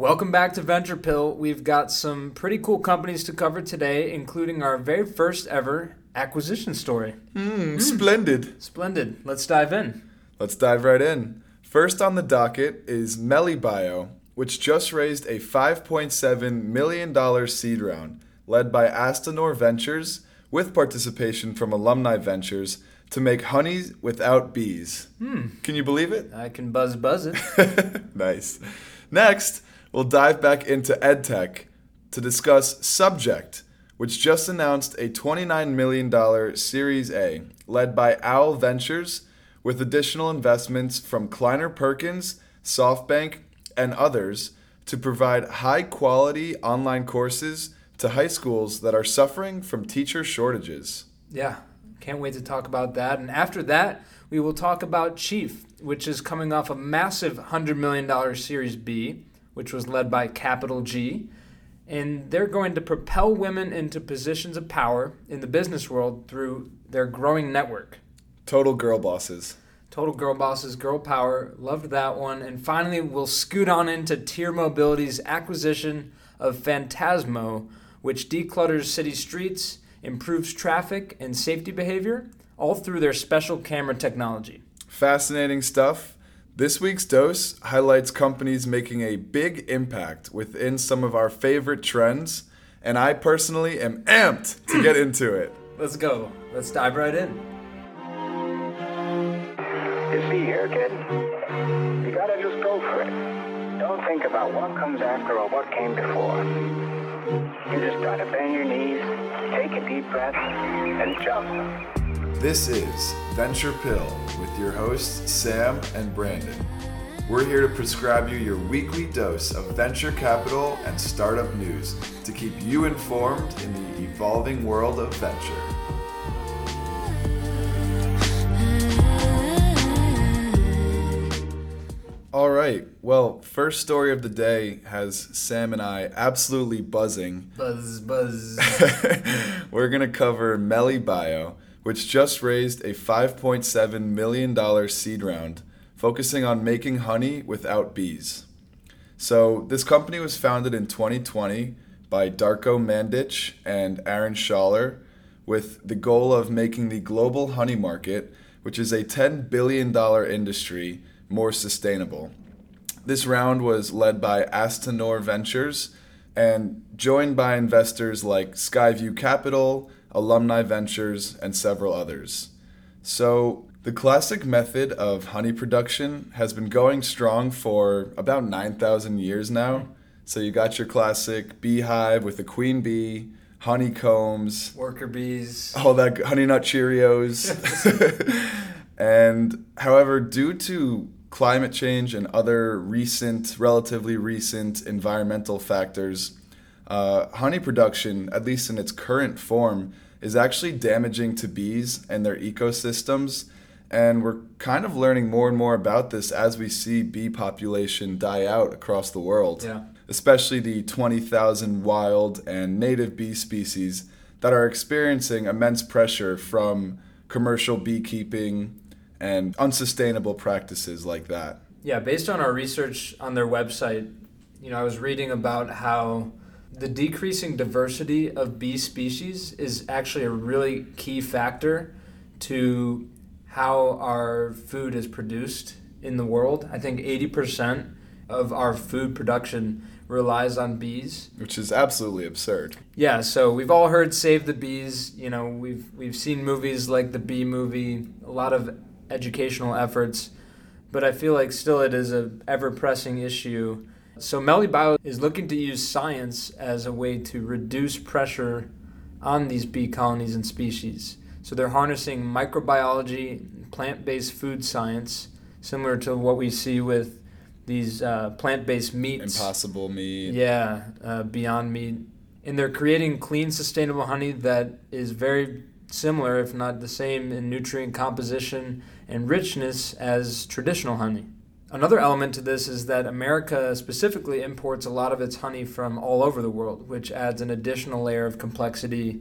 Welcome back to Venture Pill. We've got some pretty cool companies to cover today, including our very first ever acquisition story. Mm, Splendid. Splendid. Let's dive in. Let's dive right in. First on the docket is MeliBio, which just raised a $5.7 million seed round led by Astanor Ventures with participation from Alumni Ventures to make honey without bees. Can you believe it? I can buzz buzz it. nice. Next, we'll dive back into EdTech to discuss Subject, which just announced a $29 million Series A led by Owl Ventures with additional investments from Kleiner Perkins, SoftBank, and others to provide high quality online courses to high schools that are suffering from teacher shortages. yeah, can't wait to talk about that. And after that, we will talk about Chief, which is coming off a massive $100 million Series B, which was led by Capital G. And they're going to propel women into positions of power in the business world through their growing network. Total girl bosses. Total Girl Bosses, Girl Power. Loved that one. And finally, we'll scoot on into Tier Mobility's acquisition of Fantasmo, which declutters city streets, improves traffic and safety behavior, all through their special camera technology. Fascinating stuff. This week's dose highlights companies making a big impact within some of our favorite trends, and I personally am amped to get into it. Let's go. Let's dive right in. You see here, kid? You gotta just go for it. Don't think about what comes after or what came before. You just gotta bend your knees, take a deep breath, and jump. This is Venture Pill with your hosts, Sam and Brandon. We're here to prescribe you your weekly dose of venture capital and startup news to keep you informed in the evolving world of venture. All right. Well, first story of the day has Sam and I absolutely buzzing. Buzz, buzz. We're going to cover MeliBio, which just raised a $5.7 million seed round focusing on making honey without bees. So, this company was founded in 2020 by Darko Mandich and Aaron Schaller with the goal of making the global honey market, which is a $10 billion industry, more sustainable. This round was led by Astanor Ventures and joined by investors like Skyview Capital, Alumni Ventures, and several others. So, the classic method of honey production has been going strong for about 9,000 years now. So, you got your classic beehive with a queen bee, honeycombs, Worker bees. all that honey nut Cheerios. and however, due to climate change and other recent, relatively recent environmental factors, uh, honey production, at least in its current form, is actually damaging to bees and their ecosystems. And we're kind of learning more and more about this as we see bee population die out across the world Yeah. especially the 20,000 wild and native bee species that are experiencing immense pressure from commercial beekeeping and unsustainable practices like that. Yeah, based on our research on their website, you know, I was reading about how the decreasing diversity of bee species is actually a really key factor to how our food is produced in the world. I think 80% of our food production relies on bees. Which is absolutely absurd. Yeah, so we've all heard "Save the Bees." You know, we've we've seen movies like the Bee Movie, a lot of educational efforts, but I feel like still it is a ever pressing issue. So MeliBio is looking to use science as a way to reduce pressure on these bee colonies and species. So they're harnessing microbiology, plant-based food science, similar to what we see with these uh, plant-based meats. Impossible meat. Yeah, uh, Beyond Meat. And they're creating clean, sustainable honey that is very similar, if not the same, in nutrient composition and richness as traditional honey. Another element to this is that America specifically imports a lot of its honey from all over the world, which adds an additional layer of complexity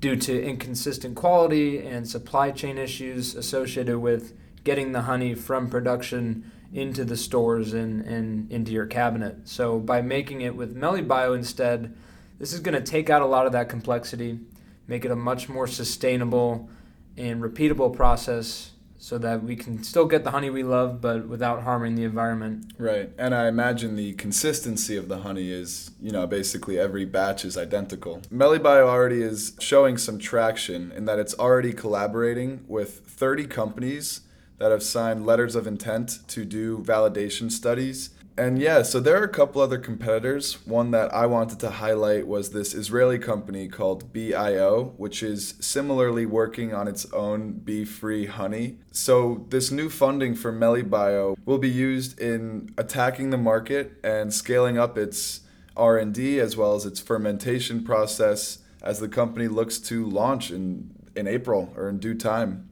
due to inconsistent quality and supply chain issues associated with getting the honey from production into the stores and, and into your cabinet. So by making it with MeliBio instead, this is going to take out a lot of that complexity, make it a much more sustainable and repeatable process so that we can still get the honey we love but without harming the environment. Right. And I imagine the consistency of the honey is, you know, basically every batch is identical. MeliBio already is showing some traction in that it's already collaborating with 30 companies that have signed letters of intent to do validation studies and yeah, so there are a couple other competitors. One that I wanted to highlight was this Israeli company called BIO, which is similarly working on its own bee-free honey. So this new funding for MeliBio will be used in attacking the market and scaling up its R&D as well as its fermentation process as the company looks to launch in in April or in due time.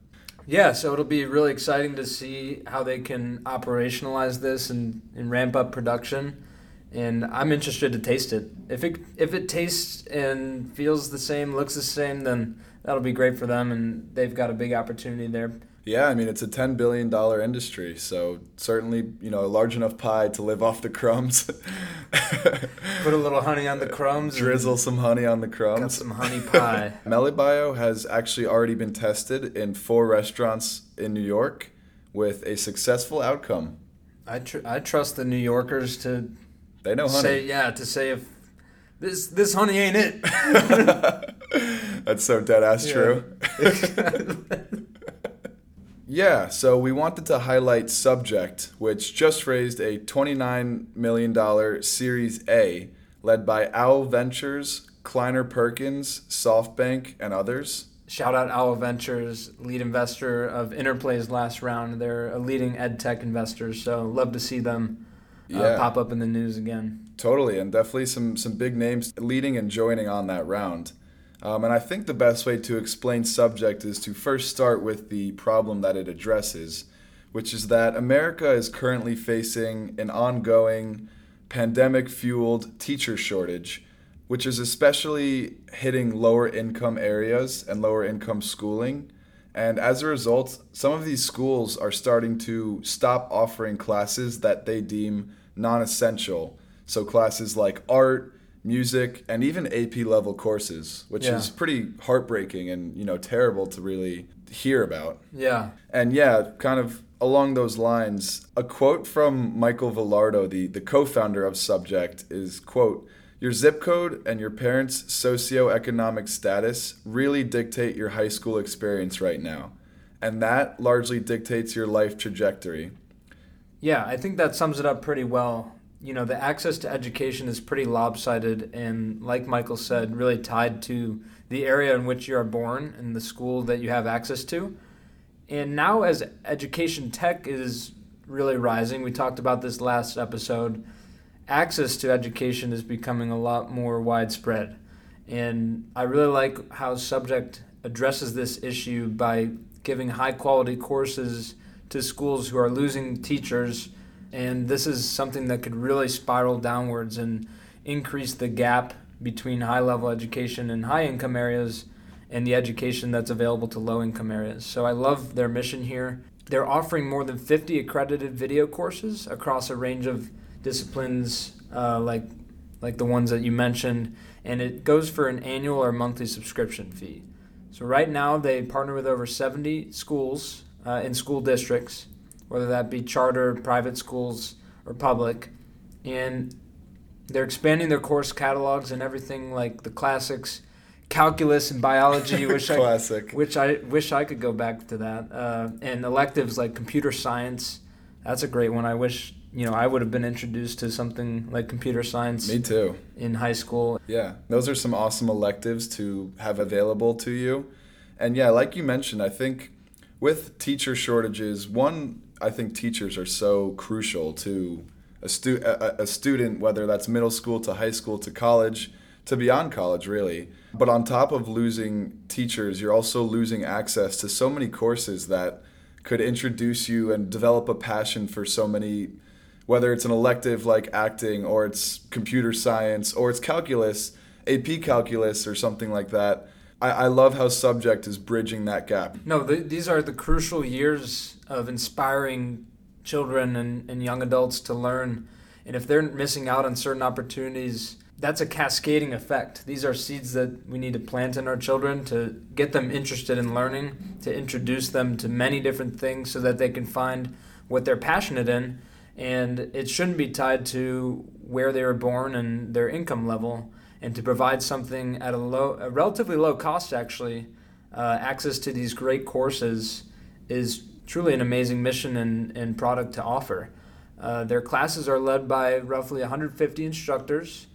Yeah, so it'll be really exciting to see how they can operationalize this and, and ramp up production. And I'm interested to taste it. If it if it tastes and feels the same, looks the same, then that'll be great for them, and they've got a big opportunity there. Yeah, I mean it's a ten billion dollar industry, so certainly you know a large enough pie to live off the crumbs. Put a little honey on the crumbs. Drizzle some honey on the crumbs. Got some honey pie. MeliBio has actually already been tested in four restaurants in New York with a successful outcome. I tr- I trust the New Yorkers to. They know honey. Say yeah to say if this this honey ain't it. That's so dead ass true. Yeah, so we wanted to highlight Subject, which just raised a $29 million Series A led by Owl Ventures, Kleiner Perkins, SoftBank, and others. Shout out Owl Ventures, lead investor of Interplay's last round. They're a leading ed tech investor, so love to see them uh, yeah. pop up in the news again. Totally, and definitely some some big names leading and joining on that round. Um, and I think the best way to explain subject is to first start with the problem that it addresses, which is that America is currently facing an ongoing pandemic fueled teacher shortage, which is especially hitting lower income areas and lower income schooling. And as a result, some of these schools are starting to stop offering classes that they deem non essential. So, classes like art, music, and even AP level courses, which yeah. is pretty heartbreaking and you know terrible to really hear about. Yeah. And yeah, kind of along those lines, a quote from Michael Villardo, the, the co-founder of Subject, is quote, your zip code and your parents' socioeconomic status really dictate your high school experience right now. And that largely dictates your life trajectory. Yeah, I think that sums it up pretty well you know, the access to education is pretty lopsided and, like Michael said, really tied to the area in which you are born and the school that you have access to. And now, as education tech is really rising, we talked about this last episode, access to education is becoming a lot more widespread. And I really like how Subject addresses this issue by giving high quality courses to schools who are losing teachers and this is something that could really spiral downwards and increase the gap between high level education in high income areas and the education that's available to low income areas. So I love their mission here. They're offering more than 50 accredited video courses across a range of disciplines uh, like like the ones that you mentioned, and it goes for an annual or monthly subscription fee. So right now they partner with over 70 schools uh, in school districts whether that be charter, private schools, or public. And they're expanding their course catalogs and everything like the classics, calculus and biology, which Classic. I which I wish I could go back to that. Uh, and electives like computer science. That's a great one. I wish you know I would have been introduced to something like computer science. Me too. In high school. Yeah, those are some awesome electives to have available to you. And yeah, like you mentioned, I think with teacher shortages, one I think teachers are so crucial to a, stu- a, a student, whether that's middle school to high school to college to beyond college, really. But on top of losing teachers, you're also losing access to so many courses that could introduce you and develop a passion for so many, whether it's an elective like acting or it's computer science or it's calculus, AP calculus or something like that. I, I love how Subject is bridging that gap. No, the, these are the crucial years of inspiring children and, and young adults to learn. And if they're missing out on certain opportunities, that's a cascading effect. These are seeds that we need to plant in our children to get them interested in learning, to introduce them to many different things so that they can find what they're passionate in. And it shouldn't be tied to where they were born and their income level. And to provide something at a low, a relatively low cost, actually, uh, access to these great courses is truly an amazing mission and, and product to offer. Uh, their classes are led by roughly 150 instructors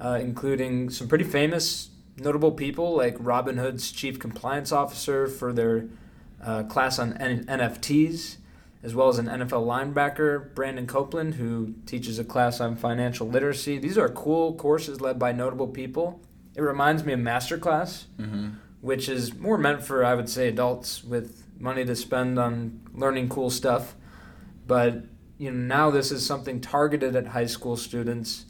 uh, including some pretty famous, notable people like Robinhood's chief compliance officer for their uh, class on N- NFTs, as well as an NFL linebacker, Brandon Copeland, who teaches a class on financial literacy. These are cool courses led by notable people. It reminds me of Masterclass, mm-hmm. which is more meant for, I would say, adults with money to spend on learning cool stuff. But you know, now this is something targeted at high school students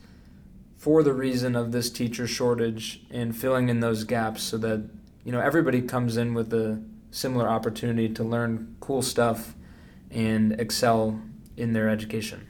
for the reason of this teacher shortage and filling in those gaps so that you know everybody comes in with a similar opportunity to learn cool stuff and excel in their education.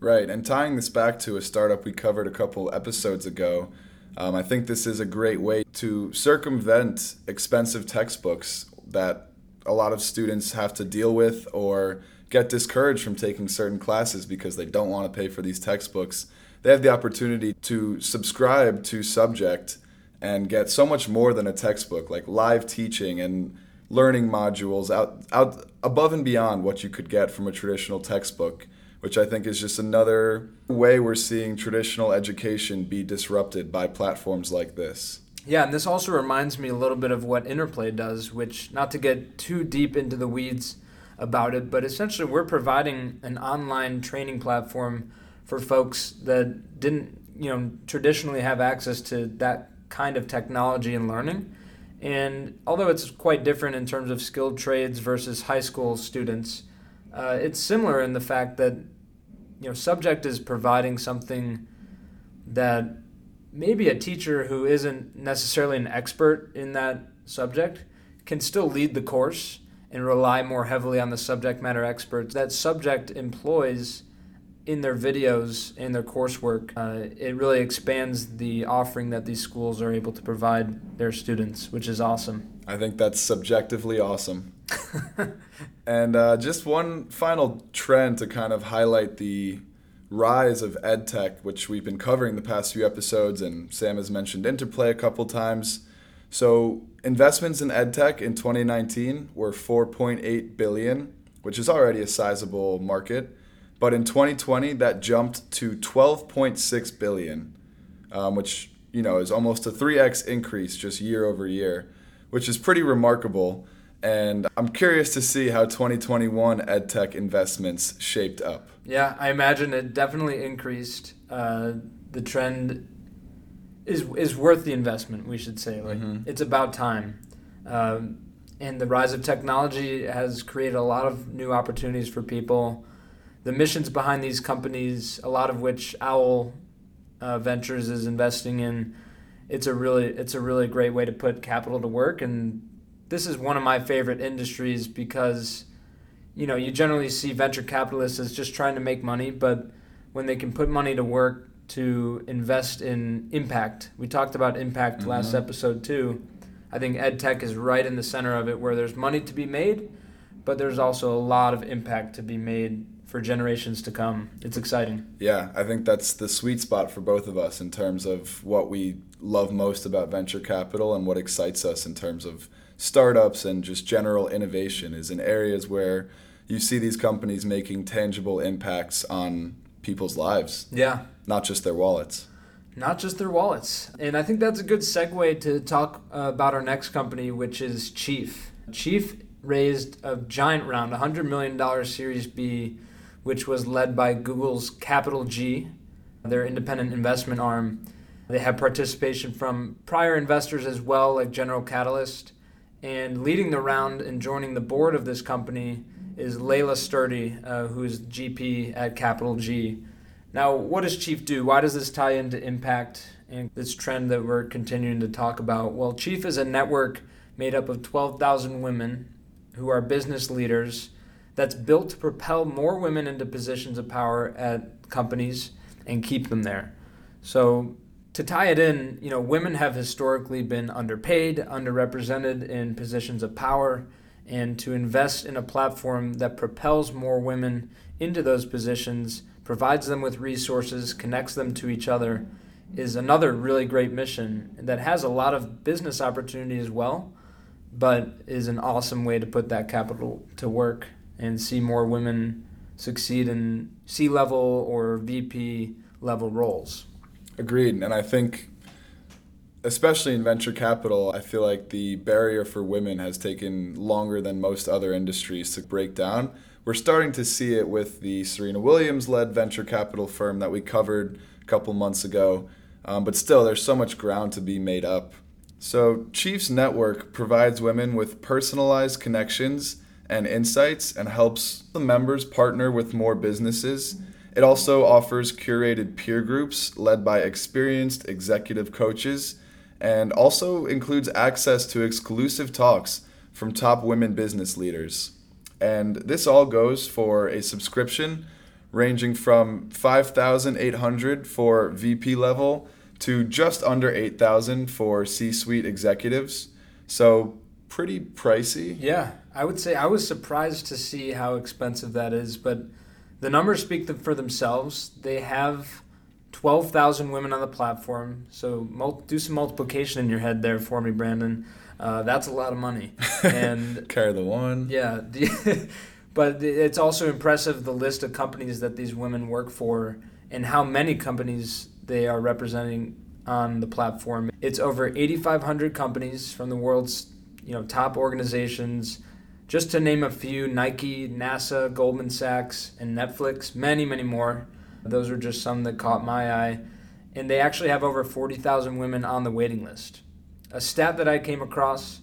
Right, and tying this back to a startup we covered a couple episodes ago, um, I think this is a great way to circumvent expensive textbooks that a lot of students have to deal with or get discouraged from taking certain classes because they don't want to pay for these textbooks they have the opportunity to subscribe to Subject and get so much more than a textbook, like live teaching and learning modules out out above and beyond what you could get from a traditional textbook, which I think is just another way we're seeing traditional education be disrupted by platforms like this. Yeah, and this also reminds me a little bit of what Interplay does, which not to get too deep into the weeds about it, but essentially we're providing an online training platform for folks that didn't, you know, traditionally have access to that kind of technology and learning. And although it's quite different in terms of skilled trades versus high school students, uh, it's similar in the fact that you know subject is providing something that maybe a teacher who isn't necessarily an expert in that subject can still lead the course and rely more heavily on the subject matter experts. That subject employs in their videos and their coursework, uh, it really expands the offering that these schools are able to provide their students, which is awesome. I think that's subjectively awesome. and uh, just one final trend to kind of highlight the rise of edtech, which we've been covering the past few episodes, and Sam has mentioned Interplay a couple times. So investments in edtech in 2019 were 4.8 billion, which is already a sizable market. But in 2020, that jumped to 12.6 billion, um, which you know is almost a 3x increase just year over year, which is pretty remarkable. And I'm curious to see how 2021 edtech investments shaped up. Yeah, I imagine it definitely increased. Uh, the trend is is worth the investment. We should say, like mm-hmm. it's about time. Um, and the rise of technology has created a lot of new opportunities for people the missions behind these companies, a lot of which Owl uh, Ventures is investing in, it's a really it's a really great way to put capital to work. And this is one of my favorite industries because, you know, you generally see venture capitalists as just trying to make money, but when they can put money to work to invest in impact, we talked about impact mm-hmm. last episode too. I think ed tech is right in the center of it, where there's money to be made, but there's also a lot of impact to be made for generations to come. It's exciting. Yeah, I think that's the sweet spot for both of us in terms of what we love most about venture capital and what excites us in terms of startups and just general innovation is in areas where you see these companies making tangible impacts on people's lives. Yeah. Not just their wallets. Not just their wallets. And I think that's a good segue to talk about our next company, which is Chief. Chief raised a giant round, $100 million Series B which was led by Google's Capital G, their independent investment arm. They have participation from prior investors as well, like General Catalyst. And leading the round and joining the board of this company is Laela Sturdy, uh, who is GP at Capital G. Now, what does Chief do? Why does this tie into impact and this trend that we're continuing to talk about? Well, Chief is a network made up of 12,000 women who are business leaders that's built to propel more women into positions of power at companies and keep them there. So to tie it in, you know, women have historically been underpaid, underrepresented in positions of power, and to invest in a platform that propels more women into those positions, provides them with resources, connects them to each other, is another really great mission that has a lot of business opportunity as well, but is an awesome way to put that capital to work and see more women succeed in C level or VP level roles. Agreed. And I think, especially in venture capital, I feel like the barrier for women has taken longer than most other industries to break down. We're starting to see it with the Serena Williams led venture capital firm that we covered a couple months ago. Um, but still, there's so much ground to be made up. So, Chiefs Network provides women with personalized connections and insights and helps the members partner with more businesses. It also offers curated peer groups led by experienced executive coaches and also includes access to exclusive talks from top women business leaders. And this all goes for a subscription ranging from 5,800 for VP level to just under 8,000 for C-suite executives. So pretty pricey. Yeah, I would say I was surprised to see how expensive that is, but the numbers speak for themselves. They have 12,000 women on the platform. So do some multiplication in your head there for me, Brandon. Uh, that's a lot of money. And carry the one. Yeah. but it's also impressive the list of companies that these women work for and how many companies they are representing on the platform. It's over 8,500 companies from the world's you know top organizations. Just to name a few, Nike, NASA, Goldman Sachs, and Netflix, many, many more. Those are just some that caught my eye. And they actually have over 40,000 women on the waiting list. A stat that I came across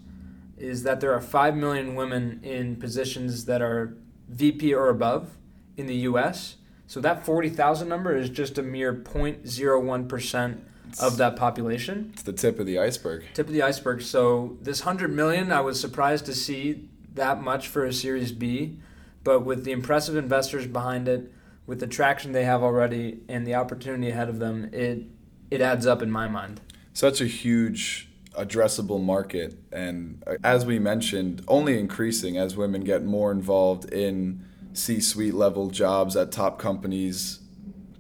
is that there are 5 million women in positions that are VP or above in the US. So that 40,000 number is just a mere 0.01% of that population. It's the tip of the iceberg. Tip of the iceberg. So this 100 million, I was surprised to see that much for a Series B, but with the impressive investors behind it, with the traction they have already and the opportunity ahead of them, it it adds up in my mind. Such a huge addressable market and uh, as we mentioned, only increasing as women get more involved in C-suite level jobs at top companies.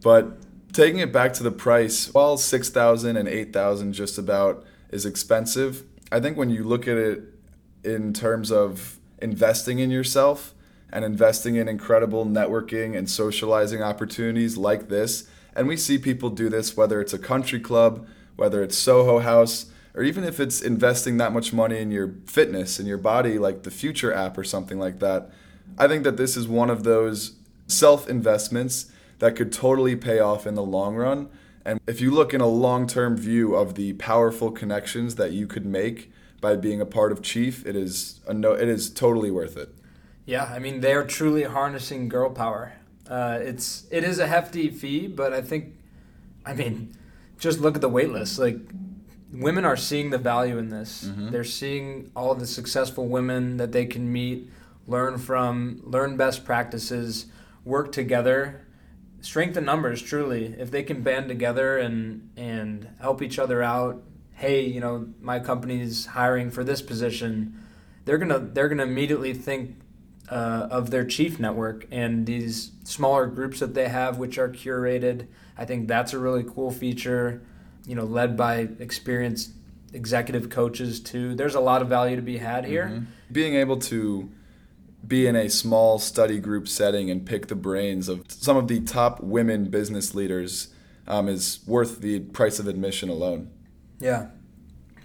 But taking it back to the price, while 6,000 and 8,000 just about is expensive, I think when you look at it in terms of investing in yourself and investing in incredible networking and socializing opportunities like this. And we see people do this whether it's a country club, whether it's Soho House, or even if it's investing that much money in your fitness and your body, like the Future app or something like that. I think that this is one of those self investments that could totally pay off in the long run. And if you look in a long term view of the powerful connections that you could make by being a part of Chief, it is a no, it is totally worth it. Yeah, I mean they are truly harnessing girl power. Uh, it's it is a hefty fee, but I think, I mean, just look at the wait list. Like, women are seeing the value in this. Mm-hmm. They're seeing all the successful women that they can meet, learn from, learn best practices, work together. Strength in numbers, truly. If they can band together and and help each other out, hey, you know, my company's hiring for this position, they're gonna they're gonna immediately think uh, of their chief network and these smaller groups that they have, which are curated. I think that's a really cool feature. You know, led by experienced executive coaches too. There's a lot of value to be had here. Mm-hmm. Being able to be in a small study group setting and pick the brains of some of the top women business leaders um, is worth the price of admission alone. Yeah.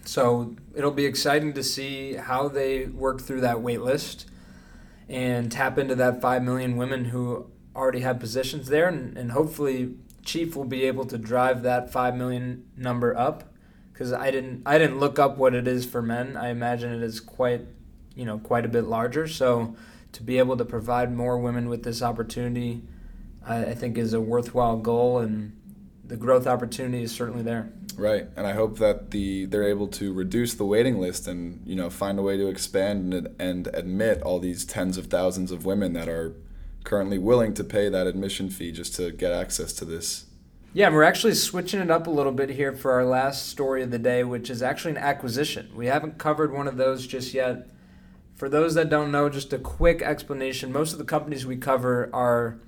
So it'll be exciting to see how they work through that wait list and tap into that 5 million women who already have positions there. And, and hopefully, Chief will be able to drive that 5 million number up because I didn't, I didn't look up what it is for men. I imagine it is quite, you know, quite a bit larger. So to be able to provide more women with this opportunity, I, I think is a worthwhile goal. And the growth opportunity is certainly there. Right, and I hope that the they're able to reduce the waiting list and you know find a way to expand and, and admit all these tens of thousands of women that are currently willing to pay that admission fee just to get access to this. Yeah, we're actually switching it up a little bit here for our last story of the day, which is actually an acquisition. We haven't covered one of those just yet. For those that don't know, just a quick explanation. Most of the companies we cover are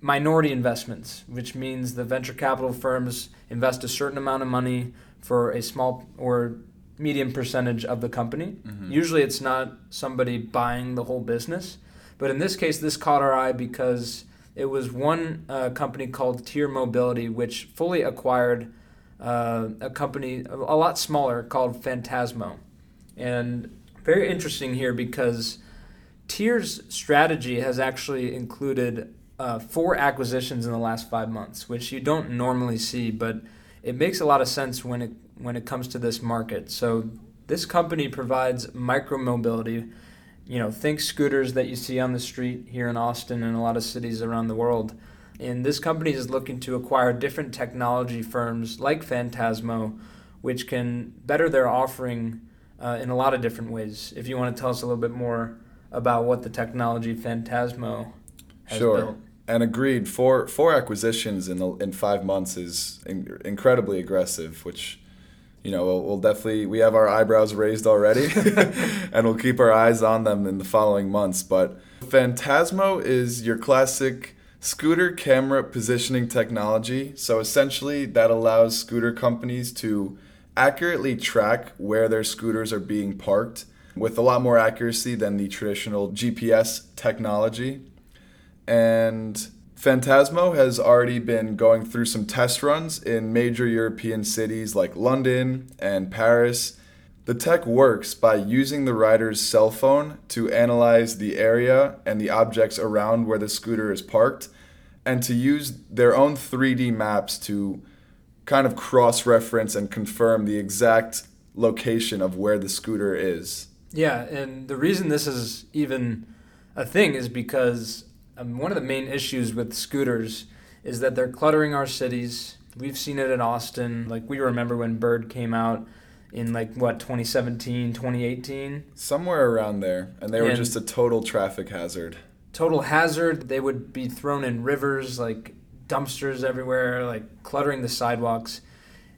minority investments, which means the venture capital firms invest a certain amount of money for a small or medium percentage of the company. Mm-hmm. Usually it's not somebody buying the whole business. But in this case, this caught our eye because it was one uh, company called Tier Mobility, which fully acquired uh, a company a lot smaller called Fantasmo. And very interesting here because Tier's strategy has actually included uh, four acquisitions in the last five months, which you don't normally see, but it makes a lot of sense when it when it comes to this market. So this company provides micromobility. You know, think scooters that you see on the street here in Austin and a lot of cities around the world. And this company is looking to acquire different technology firms like Fantasmo, which can better their offering uh, in a lot of different ways. If you want to tell us a little bit more about what the technology Fantasmo has sure. built. And agreed. Four four acquisitions in the, in five months is in, incredibly aggressive. Which, you know, we'll, we'll, definitely we have our eyebrows raised already, and we'll keep our eyes on them in the following months. But Fantasmo is your classic scooter camera positioning technology. So essentially, that allows scooter companies to accurately track where their scooters are being parked with a lot more accuracy than the traditional GPS technology. And Fantasmo has already been going through some test runs in major European cities like London and Paris. The tech works by using the rider's cell phone to analyze the area and the objects around where the scooter is parked and to use their own 3D maps to kind of cross reference and confirm the exact location of where the scooter is. Yeah, and the reason this is even a thing is because um, one of the main issues with scooters is that they're cluttering our cities. We've seen it in Austin. Like we remember when Bird came out in like what 2017, 2018, somewhere around there, and they were and just a total traffic hazard. Total hazard. They would be thrown in rivers, like dumpsters everywhere, like cluttering the sidewalks.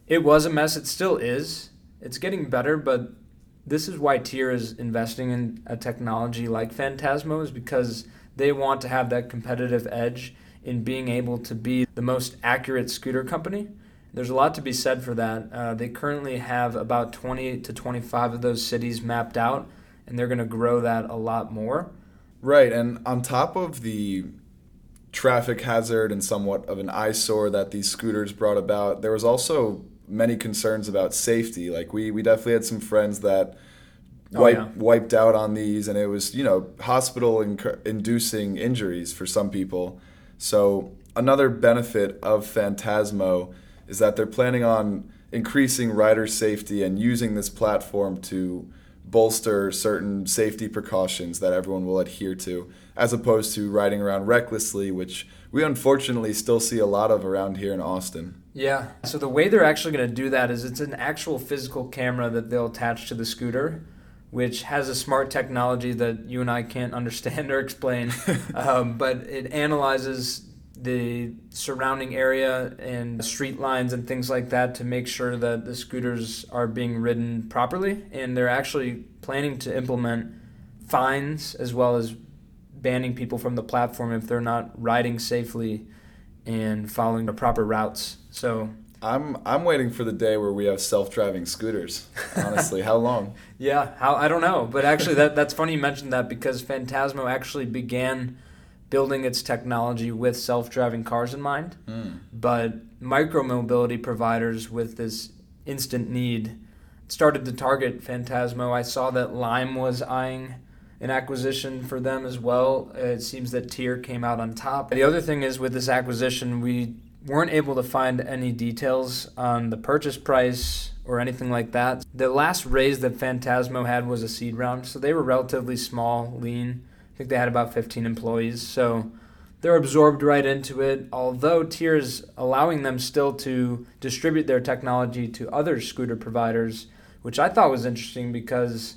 It was a mess. It still is. It's getting better, but this is why Tier is investing in a technology like Fantasmo is because they want to have that competitive edge in being able to be the most accurate scooter company. There's a lot to be said for that. Uh, they currently have about 20 to 25 of those cities mapped out, and they're going to grow that a lot more. Right, and on top of the traffic hazard and somewhat of an eyesore that these scooters brought about, there was also many concerns about safety. Like we we definitely had some friends that oh, yeah. wiped out on these, and it was you know hospital inc- inducing injuries for some people. So another benefit of Fantasmo is that they're planning on increasing rider safety and using this platform to bolster certain safety precautions that everyone will adhere to, as opposed to riding around recklessly, which we unfortunately still see a lot of around here in Austin. Yeah. So the way they're actually going to do that is it's an actual physical camera that they'll attach to the scooter, which has a smart technology that you and I can't understand or explain. um, but it analyzes the surrounding area and street lines and things like that to make sure that the scooters are being ridden properly. And they're actually planning to implement fines as well as banning people from the platform if they're not riding safely and following the proper routes. So I'm I'm waiting for the day where we have self-driving scooters. Honestly, how long? Yeah, how I don't know, but actually that that's funny you mentioned that because Fantasmo actually began building its technology with self-driving cars in mind. Mm. But micromobility providers with this instant need started to target Fantasmo. I saw that Lime was eyeing an acquisition for them as well. It seems that Tier came out on top. The other thing is with this acquisition, we weren't able to find any details on the purchase price or anything like that. The last raise that Fantasmo had was a seed round, so they were relatively small, lean. I think they had about 15 employees. So they're absorbed right into it. Although Tiers allowing them still to distribute their technology to other scooter providers, which I thought was interesting because,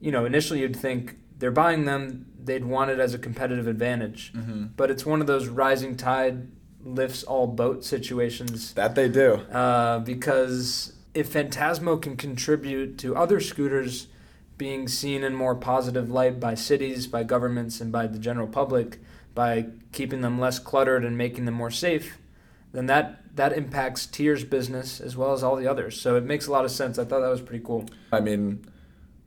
you know, initially you'd think they're buying them, they'd want it as a competitive advantage. Mm-hmm. But it's one of those rising tide lifts all boat situations That they do. uh, because if Fantasmo can contribute to other scooters being seen in more positive light by cities, by governments, and by the general public, by keeping them less cluttered and making them more safe, then that that impacts Tiers business as well as all the others. So it makes a lot of sense. I thought that was pretty cool. I mean,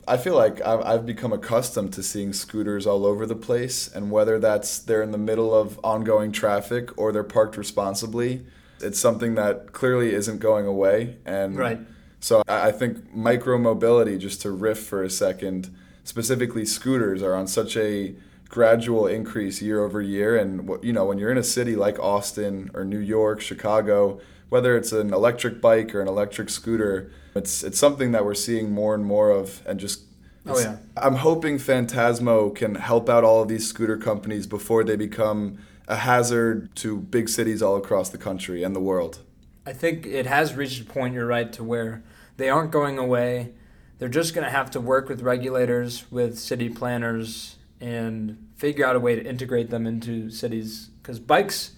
I feel like I've, I've become accustomed to seeing scooters all over the place, and whether that's they're in the middle of ongoing traffic or they're parked responsibly, it's something that clearly isn't going away. And Right. So I I think micro mobility, just to riff for a second, specifically scooters, are on such a gradual increase year over year. And you know, when you're in a city like Austin or New York, Chicago, whether it's an electric bike or an electric scooter, it's it's something that we're seeing more and more of, and just. Oh, yeah. I'm hoping Fantasmo can help out all of these scooter companies before they become a hazard to big cities all across the country and the world. I think it has reached a point, you're right, to where they aren't going away. They're just going to have to work with regulators, with city planners, and figure out a way to integrate them into cities. Because bikes,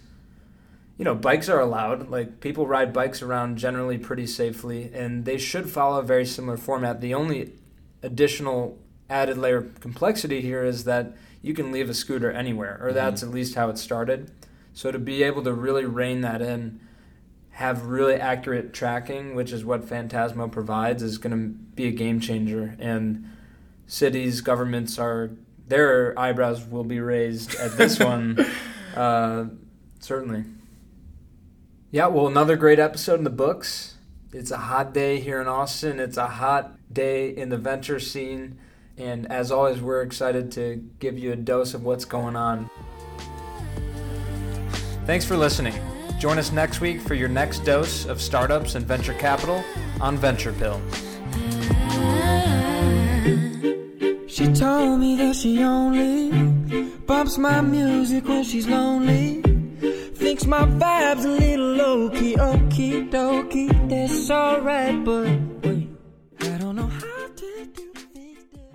you know, bikes are allowed. Like, people ride bikes around generally pretty safely, and they should follow a very similar format. The only additional added layer of complexity here is that you can leave a scooter anywhere, or mm-hmm. that's at least how it started. So to be able to really rein that in, have really accurate tracking, which is what Fantasmo provides, is going to be a game changer. And cities, governments are their eyebrows will be raised at this one, uh, certainly. Yeah, well, another great episode in the books. It's a hot day here in Austin. It's a hot day in the venture scene. And as always, we're excited to give you a dose of what's going on. Thanks for listening. Join us next week for your next dose of startups and venture capital on Venture Pill. She told me that she only bumps my music when she's lonely. Thinks my vibe's a little low key, okie dokie, that's alright, but